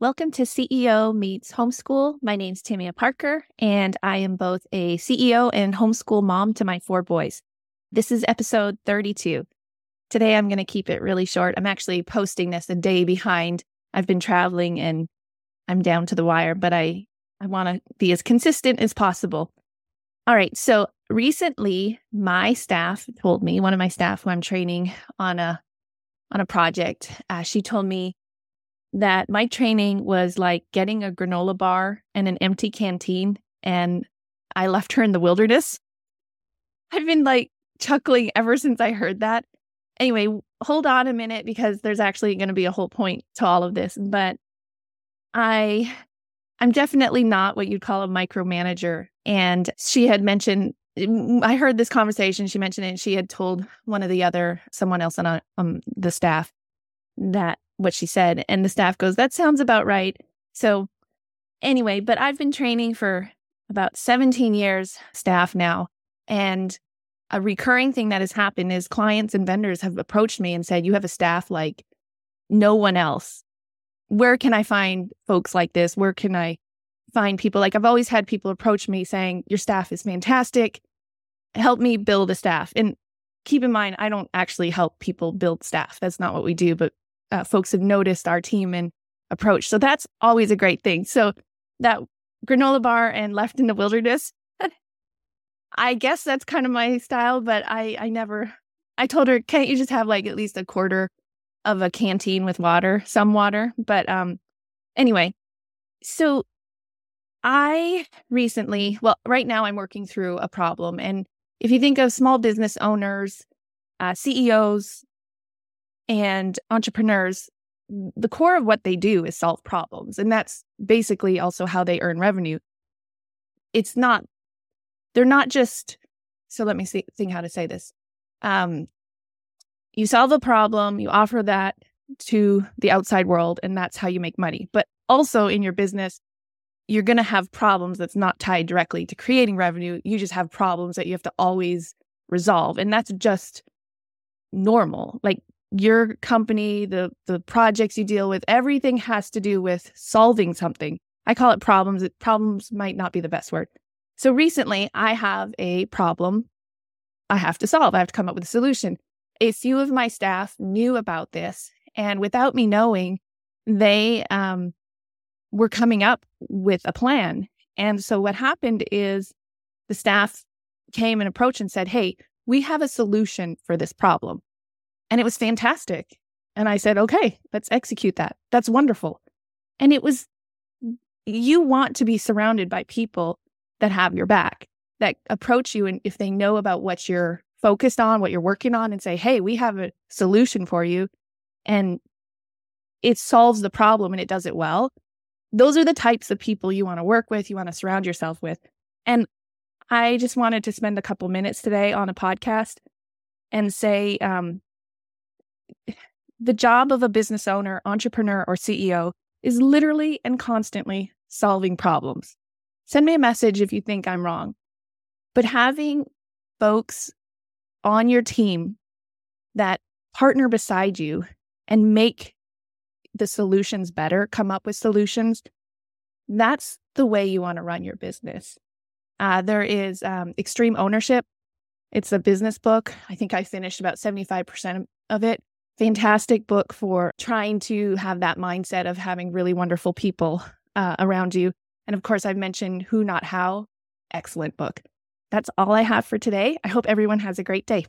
Welcome to CEO Meets Homeschool. My name's Tamia Parker, and I am both a CEO and homeschool mom to my four boys. This is episode 32. Today, I'm going to keep it really short. I'm actually posting this a day behind. I've been traveling and I'm down to the wire, but I, I want to be as consistent as possible. All right. So recently, my staff told me, one of my staff who I'm training on a on a project, uh, she told me that my training was like getting a granola bar and an empty canteen, and I left her in the wilderness. I've been like chuckling ever since I heard that. Anyway, hold on a minute because there's actually going to be a whole point to all of this, but I I'm definitely not what you'd call a micromanager. And she had mentioned I heard this conversation. She mentioned it. she had told one of the other, someone else on um, the staff that what she said. And the staff goes, That sounds about right. So, anyway, but I've been training for about 17 years, staff now. And a recurring thing that has happened is clients and vendors have approached me and said, You have a staff like no one else. Where can I find folks like this? Where can I find people? Like I've always had people approach me saying, Your staff is fantastic. Help me build a staff. And keep in mind, I don't actually help people build staff. That's not what we do, but uh, folks have noticed our team and approach. So that's always a great thing. So that granola bar and left in the wilderness, I guess that's kind of my style, but I, I never, I told her, can't you just have like at least a quarter of a canteen with water, some water? But um, anyway, so I recently, well, right now I'm working through a problem. And if you think of small business owners, uh, CEOs, and entrepreneurs, the core of what they do is solve problems. And that's basically also how they earn revenue. It's not, they're not just, so let me see, think how to say this. Um, you solve a problem, you offer that to the outside world, and that's how you make money. But also in your business, you're going to have problems that's not tied directly to creating revenue. You just have problems that you have to always resolve. And that's just normal. Like your company, the the projects you deal with, everything has to do with solving something. I call it problems. Problems might not be the best word. So recently, I have a problem I have to solve. I have to come up with a solution. A few of my staff knew about this, and without me knowing, they um, were coming up with a plan. And so what happened is the staff came and approached and said, "Hey, we have a solution for this problem." And it was fantastic. And I said, okay, let's execute that. That's wonderful. And it was, you want to be surrounded by people that have your back, that approach you. And if they know about what you're focused on, what you're working on, and say, hey, we have a solution for you. And it solves the problem and it does it well. Those are the types of people you want to work with, you want to surround yourself with. And I just wanted to spend a couple minutes today on a podcast and say, um, the job of a business owner, entrepreneur, or CEO is literally and constantly solving problems. Send me a message if you think I'm wrong. But having folks on your team that partner beside you and make the solutions better, come up with solutions, that's the way you want to run your business. Uh, there is um, Extreme Ownership. It's a business book. I think I finished about 75% of it fantastic book for trying to have that mindset of having really wonderful people uh, around you. And of course, I've mentioned Who Not How. Excellent book. That's all I have for today. I hope everyone has a great day.